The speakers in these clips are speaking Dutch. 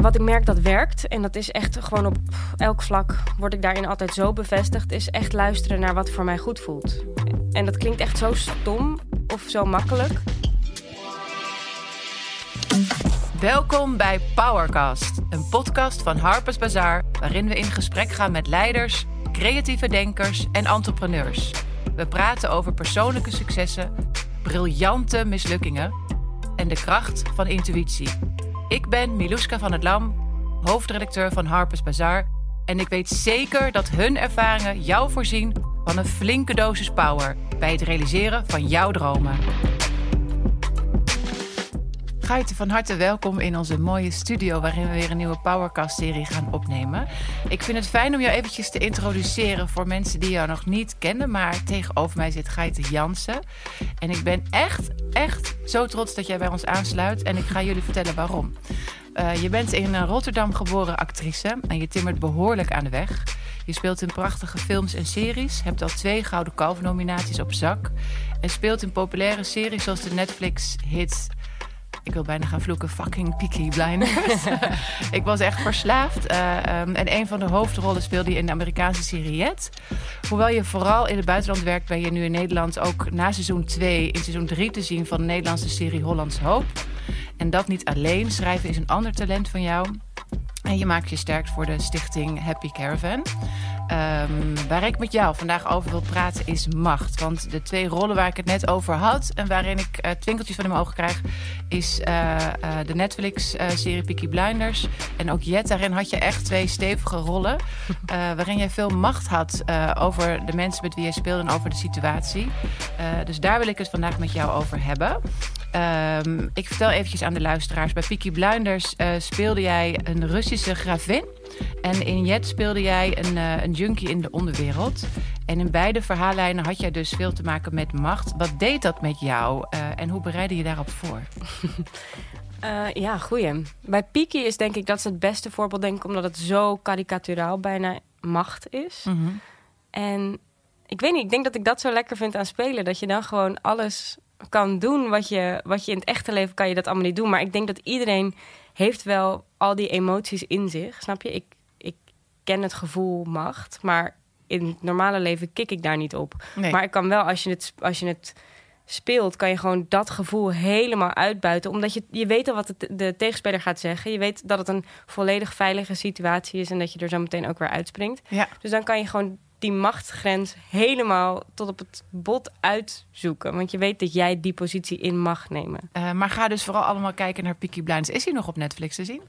wat ik merk dat werkt, en dat is echt gewoon op elk vlak word ik daarin altijd zo bevestigd, is echt luisteren naar wat voor mij goed voelt. En dat klinkt echt zo stom of zo makkelijk. Welkom bij Powercast, een podcast van Harper's Bazaar, waarin we in gesprek gaan met leiders, creatieve denkers en entrepreneurs. We praten over persoonlijke successen, briljante mislukkingen en de kracht van intuïtie. Ik ben Miluska van het Lam, hoofdredacteur van Harper's Bazaar. En ik weet zeker dat hun ervaringen jou voorzien van een flinke dosis power bij het realiseren van jouw dromen. Gaite, van harte welkom in onze mooie studio waarin we weer een nieuwe Powercast-serie gaan opnemen. Ik vind het fijn om jou eventjes te introduceren voor mensen die jou nog niet kennen, maar tegenover mij zit Gaite Jansen. En ik ben echt, echt zo trots dat jij bij ons aansluit en ik ga jullie vertellen waarom. Uh, je bent in Rotterdam geboren actrice en je timmert behoorlijk aan de weg. Je speelt in prachtige films en series, hebt al twee Gouden Kalf-nominaties op zak... en speelt in populaire series zoals de Netflix-hit ik wil bijna gaan vloeken, fucking Peaky Blinders. ik was echt verslaafd. Uh, um, en een van de hoofdrollen speelde je in de Amerikaanse serie Jet. Hoewel je vooral in het buitenland werkt, ben je nu in Nederland ook na seizoen 2 in seizoen 3 te zien van de Nederlandse serie Hollands Hoop. En dat niet alleen. Schrijven is een ander talent van jou. En je maakt je sterk voor de stichting Happy Caravan. Um, waar ik met jou vandaag over wil praten is macht. Want de twee rollen waar ik het net over had... en waarin ik uh, twinkeltjes van in mijn ogen krijg... is uh, uh, de Netflix-serie Peaky Blinders. En ook Jet, daarin had je echt twee stevige rollen... waarin je veel macht had over de mensen met wie je speelde... en over de situatie. dus daar wil ik het vandaag met jou over hebben. Um, ik vertel eventjes aan de luisteraars. Bij Peaky Blinders speelde jij een Russische gravin... En in Jet speelde jij een, uh, een junkie in de onderwereld. En in beide verhaallijnen had jij dus veel te maken met macht. Wat deed dat met jou uh, en hoe bereidde je daarop voor? Uh, ja, goeie. Bij Piki is denk ik dat is het beste voorbeeld, denk ik, omdat het zo karikaturaal bijna macht is. Mm -hmm. En ik weet niet, ik denk dat ik dat zo lekker vind aan spelen. Dat je dan gewoon alles kan doen wat je, wat je in het echte leven kan je dat allemaal niet doen. Maar ik denk dat iedereen heeft wel al die emoties in zich, snap je? Ik, ik ken het gevoel macht, maar in het normale leven kik ik daar niet op. Nee. Maar ik kan wel, als je het, als je het speelt, kan je gewoon dat gevoel helemaal uitbuiten. Omdat je, je weet al wat het, de tegenspeler gaat zeggen. Je weet dat het een volledig veilige situatie is en dat je er zo meteen ook weer uitspringt. Ja. Dus dan kan je gewoon die machtsgrens helemaal tot op het bot uitzoeken. Want je weet dat jij die positie in mag nemen. Uh, maar ga dus vooral allemaal kijken naar Peaky Blinders. Is hij nog op Netflix te zien?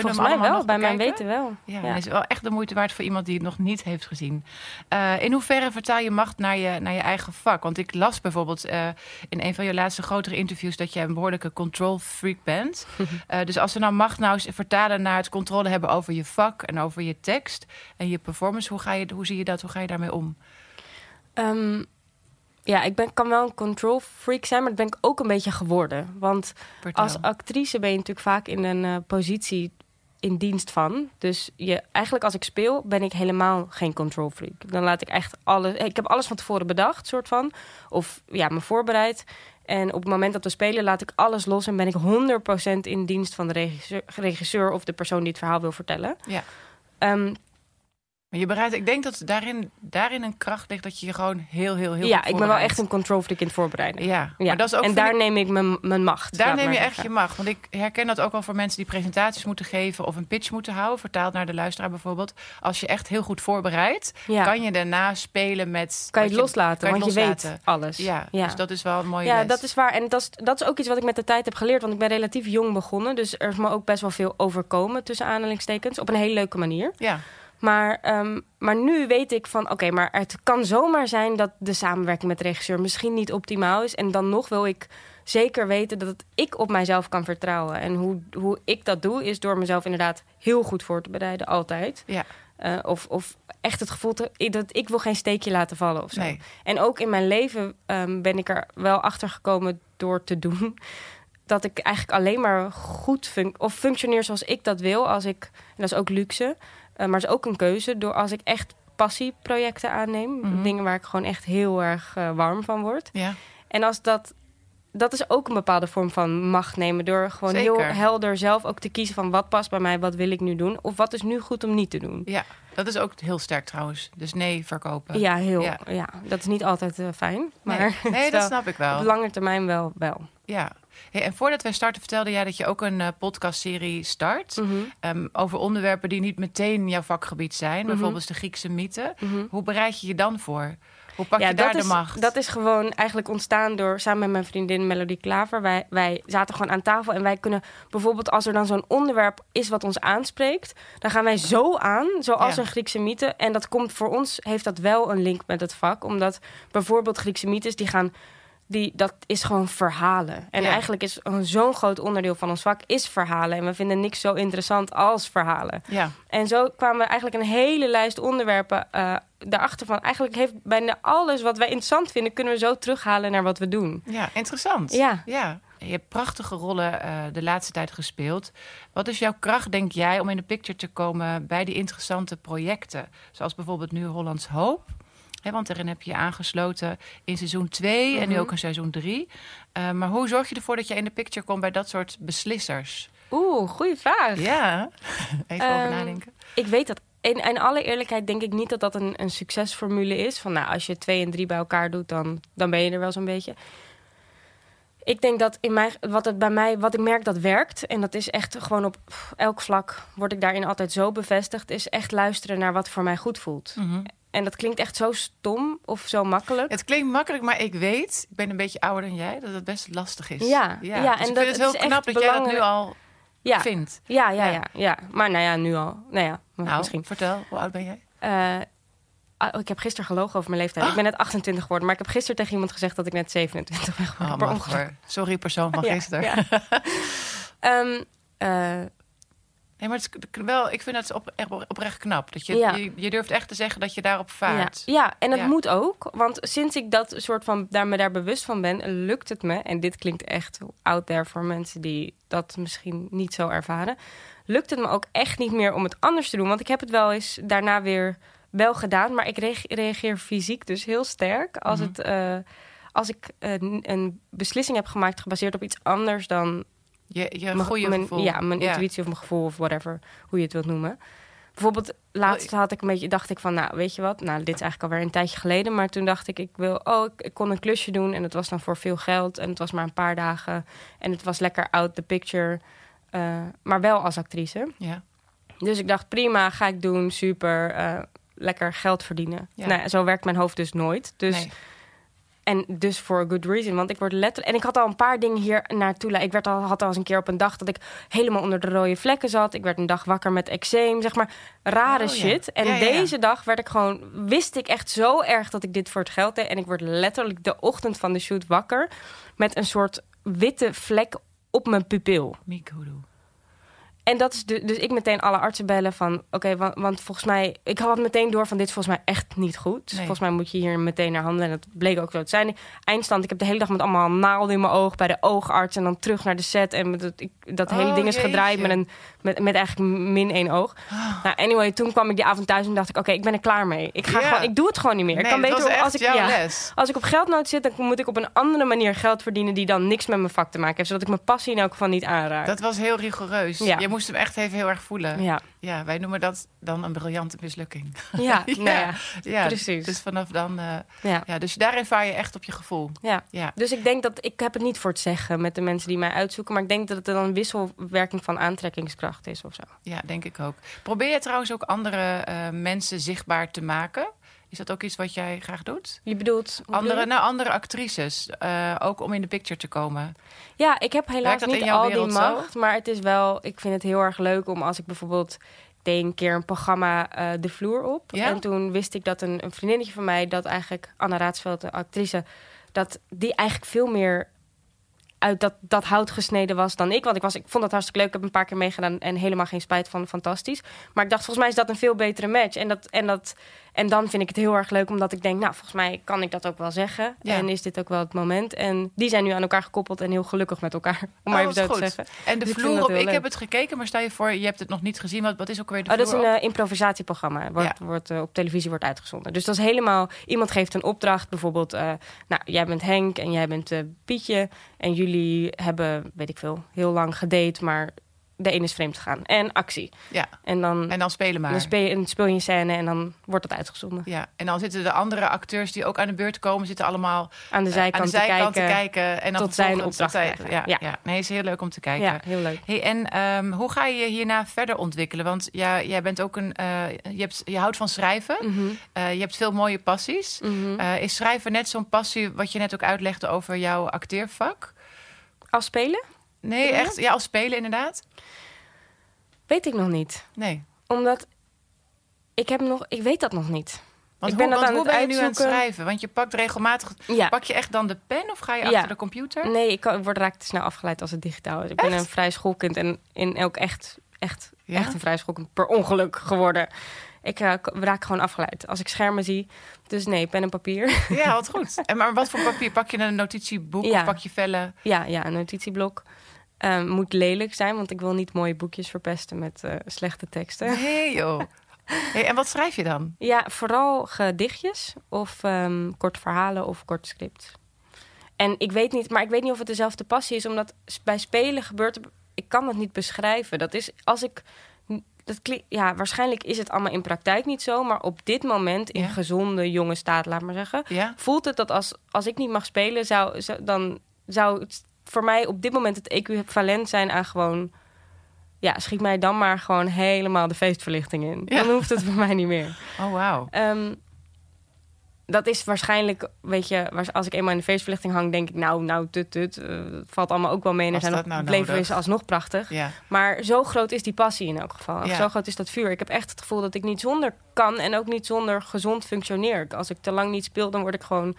Kunnen Volgens wel, bij mijn weten wel. Ja, ja. is wel echt de moeite waard voor iemand die het nog niet heeft gezien. Uh, in hoeverre vertaal je macht naar je, naar je eigen vak? Want ik las bijvoorbeeld uh, in een van je laatste grotere interviews... dat jij een behoorlijke control freak bent. uh, dus als we nou macht nou eens vertalen naar het controle hebben over je vak... en over je tekst en je performance, hoe, ga je, hoe zie je dat? Hoe ga je daarmee om? Um, ja, ik ben, kan wel een control freak zijn, maar dat ben ik ook een beetje geworden. Want Vertel. als actrice ben je natuurlijk vaak in een uh, positie in dienst van. Dus je, eigenlijk als ik speel, ben ik helemaal geen control freak. Dan laat ik echt alles. Ik heb alles van tevoren bedacht, soort van. Of ja, me voorbereid. En op het moment dat we spelen, laat ik alles los en ben ik 100% in dienst van de regisseur, regisseur of de persoon die het verhaal wil vertellen. Ja. Um, maar je bereidt, ik denk dat daarin, daarin een kracht ligt dat je je gewoon heel, heel, heel. Ja, ik ben wel echt een control freak in het voorbereiden. Ja, ja. Maar dat is ook, en daar ik, neem ik mijn, mijn macht. Daar neem je echt je macht. Want ik herken dat ook wel voor mensen die presentaties moeten geven of een pitch moeten houden, vertaald naar de luisteraar bijvoorbeeld. Als je echt heel goed voorbereidt, ja. kan je daarna spelen met. Kan je het loslaten, want je, loslaten. je weet alles. Ja, ja, dus dat is wel een mooie. Ja, les. dat is waar. En dat is, dat is ook iets wat ik met de tijd heb geleerd, want ik ben relatief jong begonnen. Dus er is me ook best wel veel overkomen tussen aanhalingstekens. Op een hele leuke manier. Ja. Maar, um, maar nu weet ik van, oké, okay, maar het kan zomaar zijn dat de samenwerking met de regisseur misschien niet optimaal is. En dan nog wil ik zeker weten dat ik op mijzelf kan vertrouwen. En hoe, hoe ik dat doe, is door mezelf inderdaad heel goed voor te bereiden, altijd. Ja. Uh, of, of echt het gevoel te, dat ik wil geen steekje laten vallen of zo. Nee. En ook in mijn leven um, ben ik er wel achter gekomen door te doen. Dat ik eigenlijk alleen maar goed fun of functioneer zoals ik dat wil. Als ik, en dat is ook luxe. Uh, maar is ook een keuze door als ik echt passieprojecten aanneem. Mm -hmm. Dingen waar ik gewoon echt heel erg uh, warm van word. Ja. En als dat dat is ook een bepaalde vorm van macht nemen. Door gewoon heel helder zelf ook te kiezen van wat past bij mij, wat wil ik nu doen. Of wat is nu goed om niet te doen. Ja, dat is ook heel sterk trouwens. Dus nee verkopen. Ja, heel. Ja. Ja. dat is niet altijd eh, fijn. Maar nee, het nee dat snap ik wel. op lange termijn wel. wel. Ja. Hey, en voordat wij starten vertelde jij dat je ook een eh, podcastserie start. Mhm. ehm, over onderwerpen die niet meteen jouw vakgebied zijn. Mhm. Bijvoorbeeld de Griekse mythe. Mhm. Hoe bereid je je dan voor? Hoe pak ja, je daar de is, macht? Dat is gewoon eigenlijk ontstaan door samen met mijn vriendin Melody Klaver. Wij, wij zaten gewoon aan tafel en wij kunnen bijvoorbeeld als er dan zo'n onderwerp is wat ons aanspreekt, dan gaan wij zo aan, zoals Ja. een Griekse mythe. En dat komt voor ons heeft dat wel een link met het vak, omdat bijvoorbeeld Griekse mythes die gaan. Die, dat is gewoon verhalen. En Ja. eigenlijk is een zo'n groot onderdeel van ons vak is verhalen. En we vinden niks zo interessant als verhalen. Ja, En zo kwamen we eigenlijk een hele lijst onderwerpen eh daarachter van. Eigenlijk heeft bijna alles wat wij interessant vinden, kunnen we zo terughalen naar wat we doen. ja interessant. Ja. ja. Je hebt prachtige rollen eh, de laatste tijd gespeeld. Wat is jouw kracht, denk jij, om in de picture te komen bij die interessante projecten? Zoals bijvoorbeeld nu Hollands Hoop. Want daarin heb je je aangesloten in seizoen 2 en nu Mhm. ook in seizoen 3. maar hoe zorg je ervoor dat je in de picture komt bij dat soort beslissers? Oeh, goede vraag. Ja, even over Ehm, nadenken. Ik weet dat. In, in alle eerlijkheid denk ik niet dat dat een, een succesformule is. Van nou, als je twee en drie bij elkaar doet, dan, dan ben je er wel zo'n beetje. Ik denk dat in mijn, wat het bij mij, wat ik merk dat werkt, en dat is echt gewoon op elk vlak word ik daarin altijd zo bevestigd, is echt luisteren naar wat voor mij goed voelt. Mhm. En dat klinkt echt zo stom of zo makkelijk. Het klinkt makkelijk, maar ik weet, ik ben een beetje ouder dan jij, dat het best lastig is. Ja, ja, Dus en ik vind dat- het het heel knap dat jij dat nu al Ja, vindt. ja, ja, Ja. ja, ja. Maar nou ja, nu al. Nou ja, Nou, misschien. vertel, hoe oud ben jij? Ah, ik heb gisteren gelogen over mijn leeftijd. Ah. Ik ben net 28 geworden, maar ik heb gisteren tegen iemand gezegd dat ik net 27 ben geworden. Oh, per. Sorry, persoon van Ja, gisteren. ja. Ehm, eh, Nee, maar het is wel, ik vind het op, echt oprecht knap. Dat je, Ja. je, je durft echt te zeggen dat je daarop ja. vaart. ja, en dat Ja. moet ook. Want sinds ik dat soort van daar me daar bewust van ben, lukt het me. En dit klinkt echt out there voor mensen die dat misschien niet zo ervaren. Lukt het me ook echt niet meer om het anders te doen. Want ik heb het wel eens daarna weer wel gedaan. Maar ik reage- reageer fysiek dus heel sterk als, Mhm. het, eh, als ik een, een beslissing heb gemaakt gebaseerd op iets anders dan Je, je mijn, goede mijn- gevoel. Ja, mijn intuïtie of mijn gevoel of whatever, hoe je het wilt noemen. Bijvoorbeeld, laatst had ik een beetje, dacht ik van, nou, weet je wat? Nou, dit is eigenlijk alweer een tijdje geleden. Maar toen dacht ik, ik wil, oh, ik, ik kon een klusje doen. En het was dan voor veel geld. En het was maar een paar dagen. En het was lekker out the picture. eh, maar wel als actrice. Ja. Dus ik dacht, prima, ga ik doen. Super, eh, lekker geld verdienen. Ja. Nou, zo werkt mijn hoofd dus nooit. Dus Nee. En dus voor a good reason. Want ik word letterlijk. En ik had al een paar dingen hier naartoe. Ik werd al, had al eens een keer op een dag dat ik helemaal onder de rode vlekken zat. Ik werd een dag wakker met eczeem. Zeg maar rare Oh, ja. shit. En Ja, ja, ja. deze dag werd ik gewoon. Wist ik echt zo erg dat ik dit voor het geld deed. En ik word letterlijk de ochtend van de shoot wakker. Met een soort witte vlek op mijn pupil. Mikudu. En dat is de, dus ik meteen alle artsen bellen van... oké, want, want volgens mij... ik had meteen door van dit is volgens mij echt niet goed. Dus Nee. volgens mij moet je hier meteen naar handelen. En dat bleek ook zo te zijn. Eindstand, ik heb de hele dag met allemaal naalden in mijn oog... bij de oogarts en dan terug naar de set. En met het, ik, dat hele Oh, ding is gedraaid met, een, met, met eigenlijk min één oog. Nou, anyway, toen kwam ik die avond thuis en dacht ik... oké, ik ben er klaar mee. Ik, ga gewoon, ik doe het gewoon niet meer. ik Nee, kan dat beter als ik... ja, les. als ik op geldnood zit, dan moet ik op een andere manier geld verdienen... die dan niks met mijn vak te maken heeft. Zodat ik mijn passie in elk geval niet aanraak. Dat was heel rigoureus. Ja. Je moest hem echt even heel erg voelen. Ja. Ja, wij noemen dat dan een briljante mislukking. ja, Ja. nou ja, Ja, Precies. Dus vanaf dan... eh, ja. ja, dus daarin vaar je echt op je gevoel. Ja. Ja. Dus ik denk dat ik heb het niet voor het zeggen met de mensen die mij uitzoeken, maar ik denk dat het dan een wisselwerking van aantrekkingskracht is of zo. Ja, denk ik ook. Probeer je trouwens ook andere eh, mensen zichtbaar te maken? Is dat ook iets wat jij graag doet? Je bedoelt Andere, nou, andere actrices, eh, ook om in de picture te komen. Ja, ik heb helaas niet al die wereld zo? macht, maar het is wel. Ik vind het heel erg leuk om als ik bijvoorbeeld deed een keer een programma eh, de vloer op Ja? en toen wist ik dat een, een vriendinnetje van mij dat eigenlijk Anna Raadsveld, de actrice, dat die eigenlijk veel meer uit dat, dat hout gesneden was dan ik. Want ik, was, ik vond dat hartstikke leuk. Ik heb een paar keer meegedaan en helemaal geen spijt van. Fantastisch. Maar ik dacht, volgens mij is dat een veel betere match. En, dat, en, dat, En dan vind ik het heel erg leuk, omdat ik denk, nou, volgens mij kan ik dat ook wel zeggen. Ja. En is dit ook wel het moment. En die zijn nu aan elkaar gekoppeld en heel gelukkig met elkaar, om maar Oh, even zo te goed. zeggen. En de Dus ik vloer dat op, ik leuk. heb het gekeken, maar stel je voor, je hebt het nog niet gezien. Wat, wat is ook weer de Oh, dat is vloer een eh, improvisatieprogramma. Wordt, Ja. wordt, eh, op televisie wordt uitgezonden. Dus dat is helemaal... Iemand geeft een opdracht. Bijvoorbeeld, eh, nou, jij bent Henk en jij bent Pietje. En jullie hebben, weet ik veel, heel lang gedate. Maar de een is vreemd gegaan. En actie. Ja, En dan, en dan spelen maar. dan speel, je, en speel je een scène en dan wordt dat uitgezonden. Ja, en dan zitten de andere acteurs die ook aan de beurt komen, zitten allemaal Aan de eh, zijkant, aan de zijkant te kijken. En dan tot zij een vervolgens opdracht tot zij-. Ja, Ja. ja. nee, is heel leuk om te kijken. Ja, heel leuk. Hey, en ehm, hoe ga je hierna verder ontwikkelen? Want ja, jij bent ook een, eh, je, hebt, je houdt van schrijven. Eh, je hebt veel mooie passies. mhm. Is schrijven net zo'n passie wat je net ook uitlegde over jouw acteervak? Als spelen? Nee, echt? Ja, als spelen inderdaad? Weet ik nog niet. Nee. Omdat ik heb nog... Ik weet dat nog niet. Want Ik ben hoe, dat aan hoe het ben je nu aan het schrijven? Want je pakt regelmatig... Ja. Pak je echt dan de pen of ga je Ja. achter de computer? Nee, ik, kan, ik word raak te snel afgeleid als het digitaal is. Ik ben een vrij schoolkind en in elk echt, echt, Ja? echt een vrij schoolkind per ongeluk geworden. Ik eh, raak gewoon afgeleid als ik schermen zie. Dus nee, pen en papier. Ja, wat goed. En maar wat voor papier? Pak je een notitieboek of pak je vellen? ja, ja, een notitieblok. Ehm, moet lelijk zijn, want ik wil niet mooie boekjes verpesten met eh, slechte teksten. Nee joh. Hey, en wat schrijf je dan? Ja, vooral gedichtjes of ehm korte verhalen of kort script. En ik weet niet, maar ik weet niet of het dezelfde passie is, omdat bij spelen gebeurt ik kan het niet beschrijven. Dat is als ik, dat klinkt, ja, waarschijnlijk is het allemaal in praktijk niet zo, maar op dit moment in Ja. gezonde jonge staat, laat maar zeggen, Ja? voelt het dat als, als ik niet mag spelen, zou, zou- dan zou het voor mij op dit moment het equivalent zijn aan gewoon, ja, schiet mij dan maar gewoon helemaal de feestverlichting in. Ja. Dan hoeft het voor mij niet meer. Oh wauw. Ehm, dat is waarschijnlijk, weet je, als ik eenmaal in de feestverlichting hang, denk ik, nou, nou, tut, tut. eh, valt allemaal ook wel mee. En zijn nog, nou het leven nodig? is alsnog prachtig. Ja. Maar zo groot is die passie in elk geval. Ja. Zo groot is dat vuur. Ik heb echt het gevoel dat ik niet zonder kan en ook niet zonder gezond functioneer. Als ik te lang niet speel, dan word ik gewoon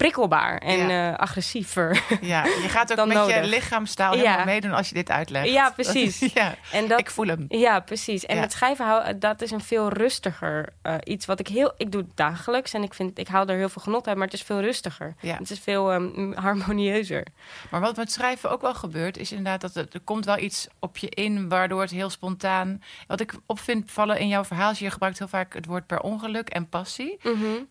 prikkelbaar en Ja. eh, agressiever. ja, je gaat ook met je lichaamstaal Ja. helemaal meedoen als je dit uitlegt. Ja, precies. ja, en dat, ik voel hem. Ja, precies. En het schrijven, dat is een veel rustiger eh, iets wat ik heel... Ik doe het dagelijks en ik, vind, ik haal er heel veel genot uit, maar het is veel rustiger. Ja. Het is veel ehm, harmonieuzer. Maar wat met schrijven ook wel gebeurt, is inderdaad dat er, er komt wel iets op je in, waardoor het heel spontaan. Wat ik op vind vallen in jouw verhaal, is je gebruikt heel vaak het woord per ongeluk en passie.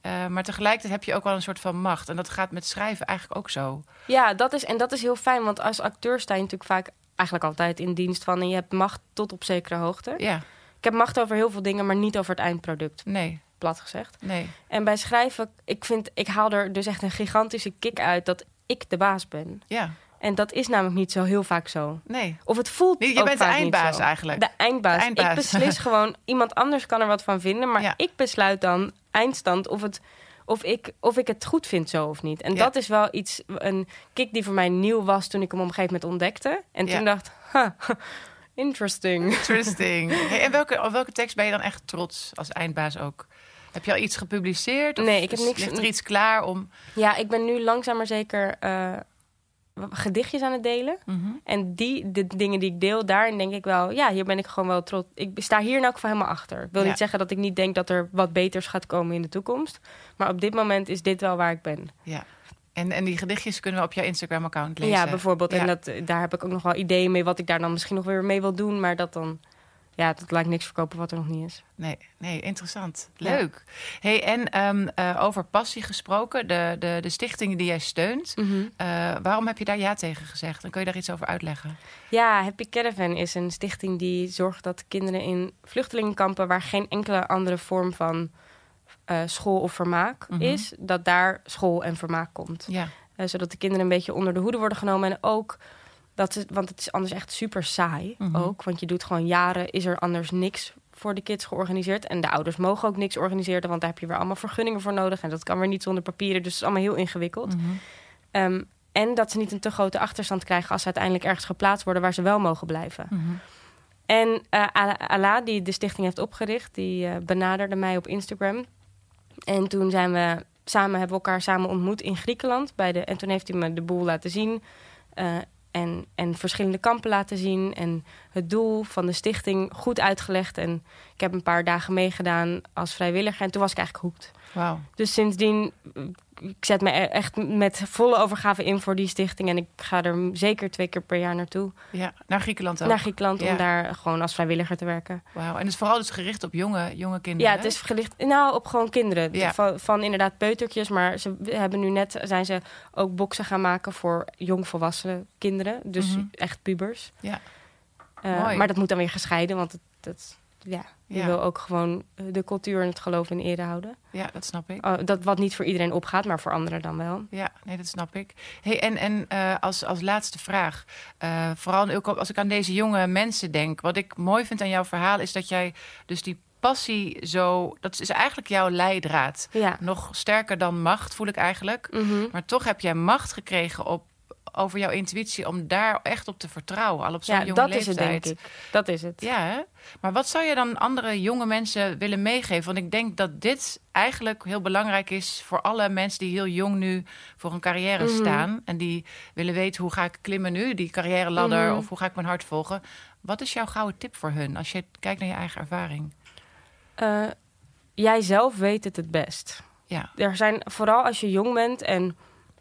Eh, maar tegelijkertijd heb je ook wel een soort van macht. En dat gaat met schrijven eigenlijk ook zo. Ja, dat is, en dat is heel fijn, want als acteur sta je natuurlijk vaak... eigenlijk altijd in dienst van... en je hebt macht tot op zekere hoogte. Ja, Ik heb macht over heel veel dingen, maar niet over het eindproduct, nee, plat gezegd. nee. En bij schrijven, ik, vind, ik haal er dus echt een gigantische kick uit... dat ik de baas ben. Ja, En dat is namelijk niet zo heel vaak zo. nee. Of het voelt Nee, je bent de eindbaas eigenlijk. De eindbaas. De eindbaas. Ik beslis gewoon, iemand anders kan er wat van vinden, maar Ja. ik besluit dan eindstand of, het, of, ik, of ik het goed vind zo of niet. En Ja. dat is wel iets, een kick die voor mij nieuw was toen ik hem op een gegeven moment ontdekte. En Ja. toen dacht, ha, interesting. Interesting. Hey, en welke, op welke tekst ben je dan echt trots als eindbaas ook? Heb je al iets gepubliceerd? Of Nee, ik heb niks- Ligt er iets klaar om... Ja, ik ben nu langzaam maar zeker eh, gedichtjes aan het delen. Mhm. En die, de dingen die ik deel, daarin denk ik wel... ja, hier ben ik gewoon wel trots. Ik sta hier in elk geval helemaal achter. Ik wil Ja. niet zeggen dat ik niet denk dat er wat beters gaat komen in de toekomst. Maar op dit moment is dit wel waar ik ben. Ja. En, en die gedichtjes kunnen we op jouw Instagram-account lezen. Ja, bijvoorbeeld. Ja. En dat, daar heb ik ook nog wel ideeën mee... wat ik daar dan misschien nog weer mee wil doen. Maar dat dan... Ja, dat laat ik niks verkopen wat er nog niet is. Nee, nee, interessant. Ja. Leuk. Hey, en ehm, eh, over passie gesproken, de, de, de stichtingen die jij steunt. eh, waarom heb je daar ja tegen gezegd? Dan kun je daar iets over uitleggen. Ja, Happy Caravan is een stichting die zorgt dat kinderen in vluchtelingenkampen... waar geen enkele andere vorm van eh, school of vermaak Mhm. is... dat daar school en vermaak komt. Ja, zodat de kinderen een beetje onder de hoede worden genomen. En ook, dat het, want het is anders echt super saai Mhm. ook. Want je doet gewoon jaren, is er anders niks voor de kids georganiseerd. En de ouders mogen ook niks organiseren, want daar heb je weer allemaal vergunningen voor nodig. En dat kan weer niet zonder papieren, dus het is allemaal heel ingewikkeld. Mhm. Ehm, en dat ze niet een te grote achterstand krijgen als ze uiteindelijk ergens geplaatst worden waar ze wel mogen blijven. Mhm. En Ala, Ala, die de stichting heeft opgericht, die eh, benaderde mij op Instagram. En toen zijn we samen, hebben we elkaar samen ontmoet in Griekenland. Bij de, en toen heeft hij me de boel laten zien. Eh, en, en verschillende kampen laten zien. En het doel van de stichting goed uitgelegd. En ik heb een paar dagen meegedaan als vrijwilliger. En toen was ik eigenlijk hoekt. Dus sindsdien, ik zet me e- echt met volle overgave in voor die stichting. En ik ga er zeker twee keer per jaar naartoe. Ja, naar Griekenland ook. Naar Griekenland Ja. om daar gewoon als vrijwilliger te werken. Wauw. En het is vooral dus gericht op jonge, jonge kinderen. Ja, het is gericht nou, op gewoon kinderen. Ja. Van, van inderdaad peutertjes. Maar ze hebben nu net zijn ze ook boksen gaan maken voor jongvolwassen kinderen. Dus Mhm. echt pubers. Ja. Eh, maar dat moet dan weer gescheiden. Want het, dat, ja, je Ja. wil ook gewoon eh, de cultuur en het geloof in ere houden. Ja, dat snap ik. Oh, dat wat niet voor iedereen opgaat, maar voor anderen dan wel. Ja, nee, dat snap ik. Hey, en en eh, als, als laatste vraag, eh, vooral ook als ik aan deze jonge mensen denk, wat ik mooi vind aan jouw verhaal is dat jij dus die passie zo, dat is eigenlijk jouw leidraad. Ja. Nog sterker dan macht, voel ik eigenlijk. Mhm. Maar toch heb jij macht gekregen op, over jouw intuïtie om daar echt op te vertrouwen, al op zo'n Ja, jonge dat leeftijd. is het, denk ik. Dat is het. Ja, hè? maar wat zou je dan andere jonge mensen willen meegeven? Want ik denk dat dit eigenlijk heel belangrijk is voor alle mensen die heel jong nu voor een carrière Mhm. staan. En die willen weten hoe ga ik klimmen nu, die carrière ladder, Mhm. of hoe ga ik mijn hart volgen. Wat is jouw gouden tip voor hun als je kijkt naar je eigen ervaring? Eh, jij zelf weet het het best. Ja, er zijn vooral als je jong bent en,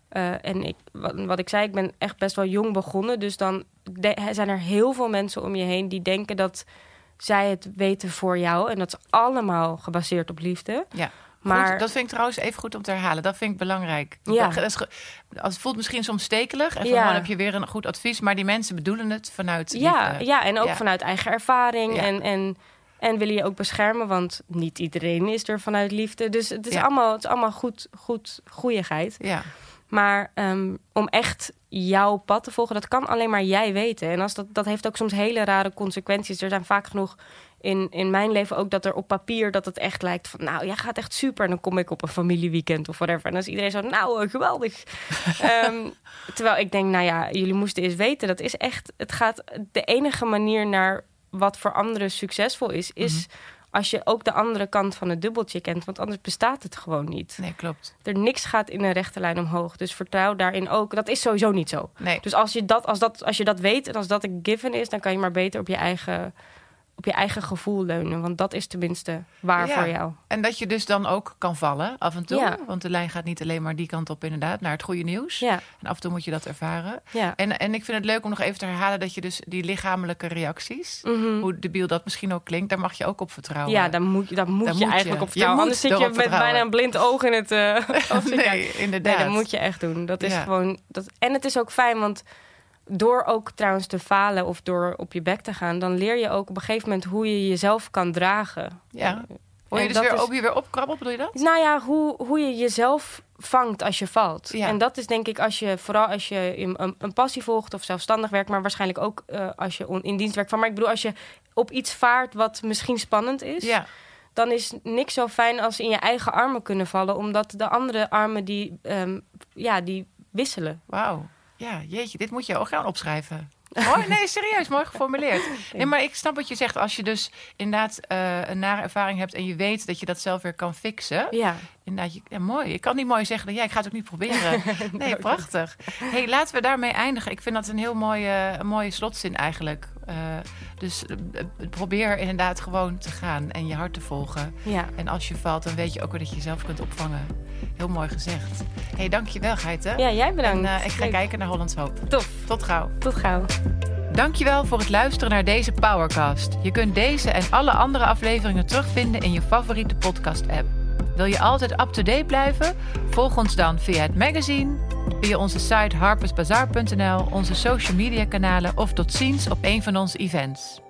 eh, en ik, wat, wat ik zei, ik ben echt best wel jong begonnen. Dus dan de- zijn er heel veel mensen om je heen die denken dat zij het weten voor jou. En dat is allemaal gebaseerd op liefde. ja. Maar Goed, dat vind ik trouwens even goed om te herhalen. Dat vind ik belangrijk. Ja. Dat is het voelt misschien soms stekelig. En van, Ja. dan heb je weer een goed advies. Maar die mensen bedoelen het vanuit ja, liefde. ja, en ook Ja. vanuit eigen ervaring. Ja. En, en, en willen je ook beschermen, want niet iedereen is er vanuit liefde. Dus het is allemaal, het is allemaal goed, goed goeieheid. Ja. Maar ehm, om echt jouw pad te volgen, dat kan alleen maar jij weten. En als dat, dat heeft ook soms hele rare consequenties. Er zijn vaak genoeg in, in mijn leven ook dat er op papier dat het echt lijkt van... nou, jij gaat echt super. En dan kom ik op een familieweekend of whatever. En dan is iedereen zo, nou, eh, geweldig. Ehm, terwijl ik denk, nou ja, jullie moesten eens weten. Dat is echt, het gaat de enige manier naar wat voor anderen succesvol is... is als je ook de andere kant van het dubbeltje kent. Want anders bestaat het gewoon niet Nee, klopt. er niks gaat in een rechte lijn omhoog. Dus vertrouw daarin ook. Dat is sowieso niet zo. Nee. Dus als je dat, als dat, als je dat weet en als dat een given is, dan kan je maar beter op je eigen, op je eigen gevoel leunen. Want dat is tenminste waar Ja. voor jou. En dat je dus dan ook kan vallen af en toe. Ja. Want de lijn gaat niet alleen maar die kant op, inderdaad, naar het goede nieuws. Ja, En af en toe moet je dat ervaren. ja. En, en ik vind het leuk om nog even te herhalen dat je dus die lichamelijke reacties, Mhm. hoe debiel dat misschien ook klinkt, daar mag je ook op vertrouwen. Ja, daar moet, je- daar moet Daar je moet eigenlijk je. op vertrouwen. Je Anders zit je met vertrouwen. bijna een blind oog in het uh, nee, inderdaad. Nee, dat moet je echt doen. Dat is gewoon. Dat, en het is ook fijn, want door ook trouwens te falen of door op je bek te gaan, dan leer je ook op een gegeven moment hoe je jezelf kan dragen. Ja. Hoor je En dus weer, is- ook je weer opkrabbelt, bedoel je dat? Nou ja, hoe, hoe je jezelf vangt als je valt. Ja. En dat is denk ik als je, vooral als je in een, een passie volgt of zelfstandig werkt, maar waarschijnlijk ook eh, als je on- in dienst werkt van. Maar ik bedoel, als je op iets vaart wat misschien spannend is, Ja, dan is niks zo fijn als in je eigen armen kunnen vallen, omdat de andere armen die, ehm, ja, die wisselen. wauw. Ja, jeetje, dit moet je ook gaan opschrijven. Mooi, nee, serieus, mooi geformuleerd. Nee, maar ik snap wat je zegt. Als je dus inderdaad eh, een nare ervaring hebt en je weet dat je dat zelf weer kan fixen. Ja, Inderdaad, je, ja, mooi. Ik kan niet mooi zeggen, ja, ik ga het ook niet proberen. Nee, prachtig. hey, laten we daarmee eindigen. Ik vind dat een heel mooie, een mooie slotzin eigenlijk. Eh, dus eh, eh, probeer inderdaad gewoon te gaan en je hart te volgen. ja. En als je valt, dan weet je ook weer dat je jezelf kunt opvangen. Heel mooi gezegd. hey, dankjewel Geite. ja jij bedankt. En ik ga Leuk. kijken naar Hollands Hoop. Tof, Tot gauw. tot gauw. Dankjewel voor het luisteren naar deze Powercast. Je kunt deze en alle andere afleveringen terugvinden in je favoriete podcast-app. Wil je altijd up-to-date blijven? Volg ons dan via het magazine, via onze site harpersbazaar.nl, onze social media kanalen of tot ziens op een van onze events.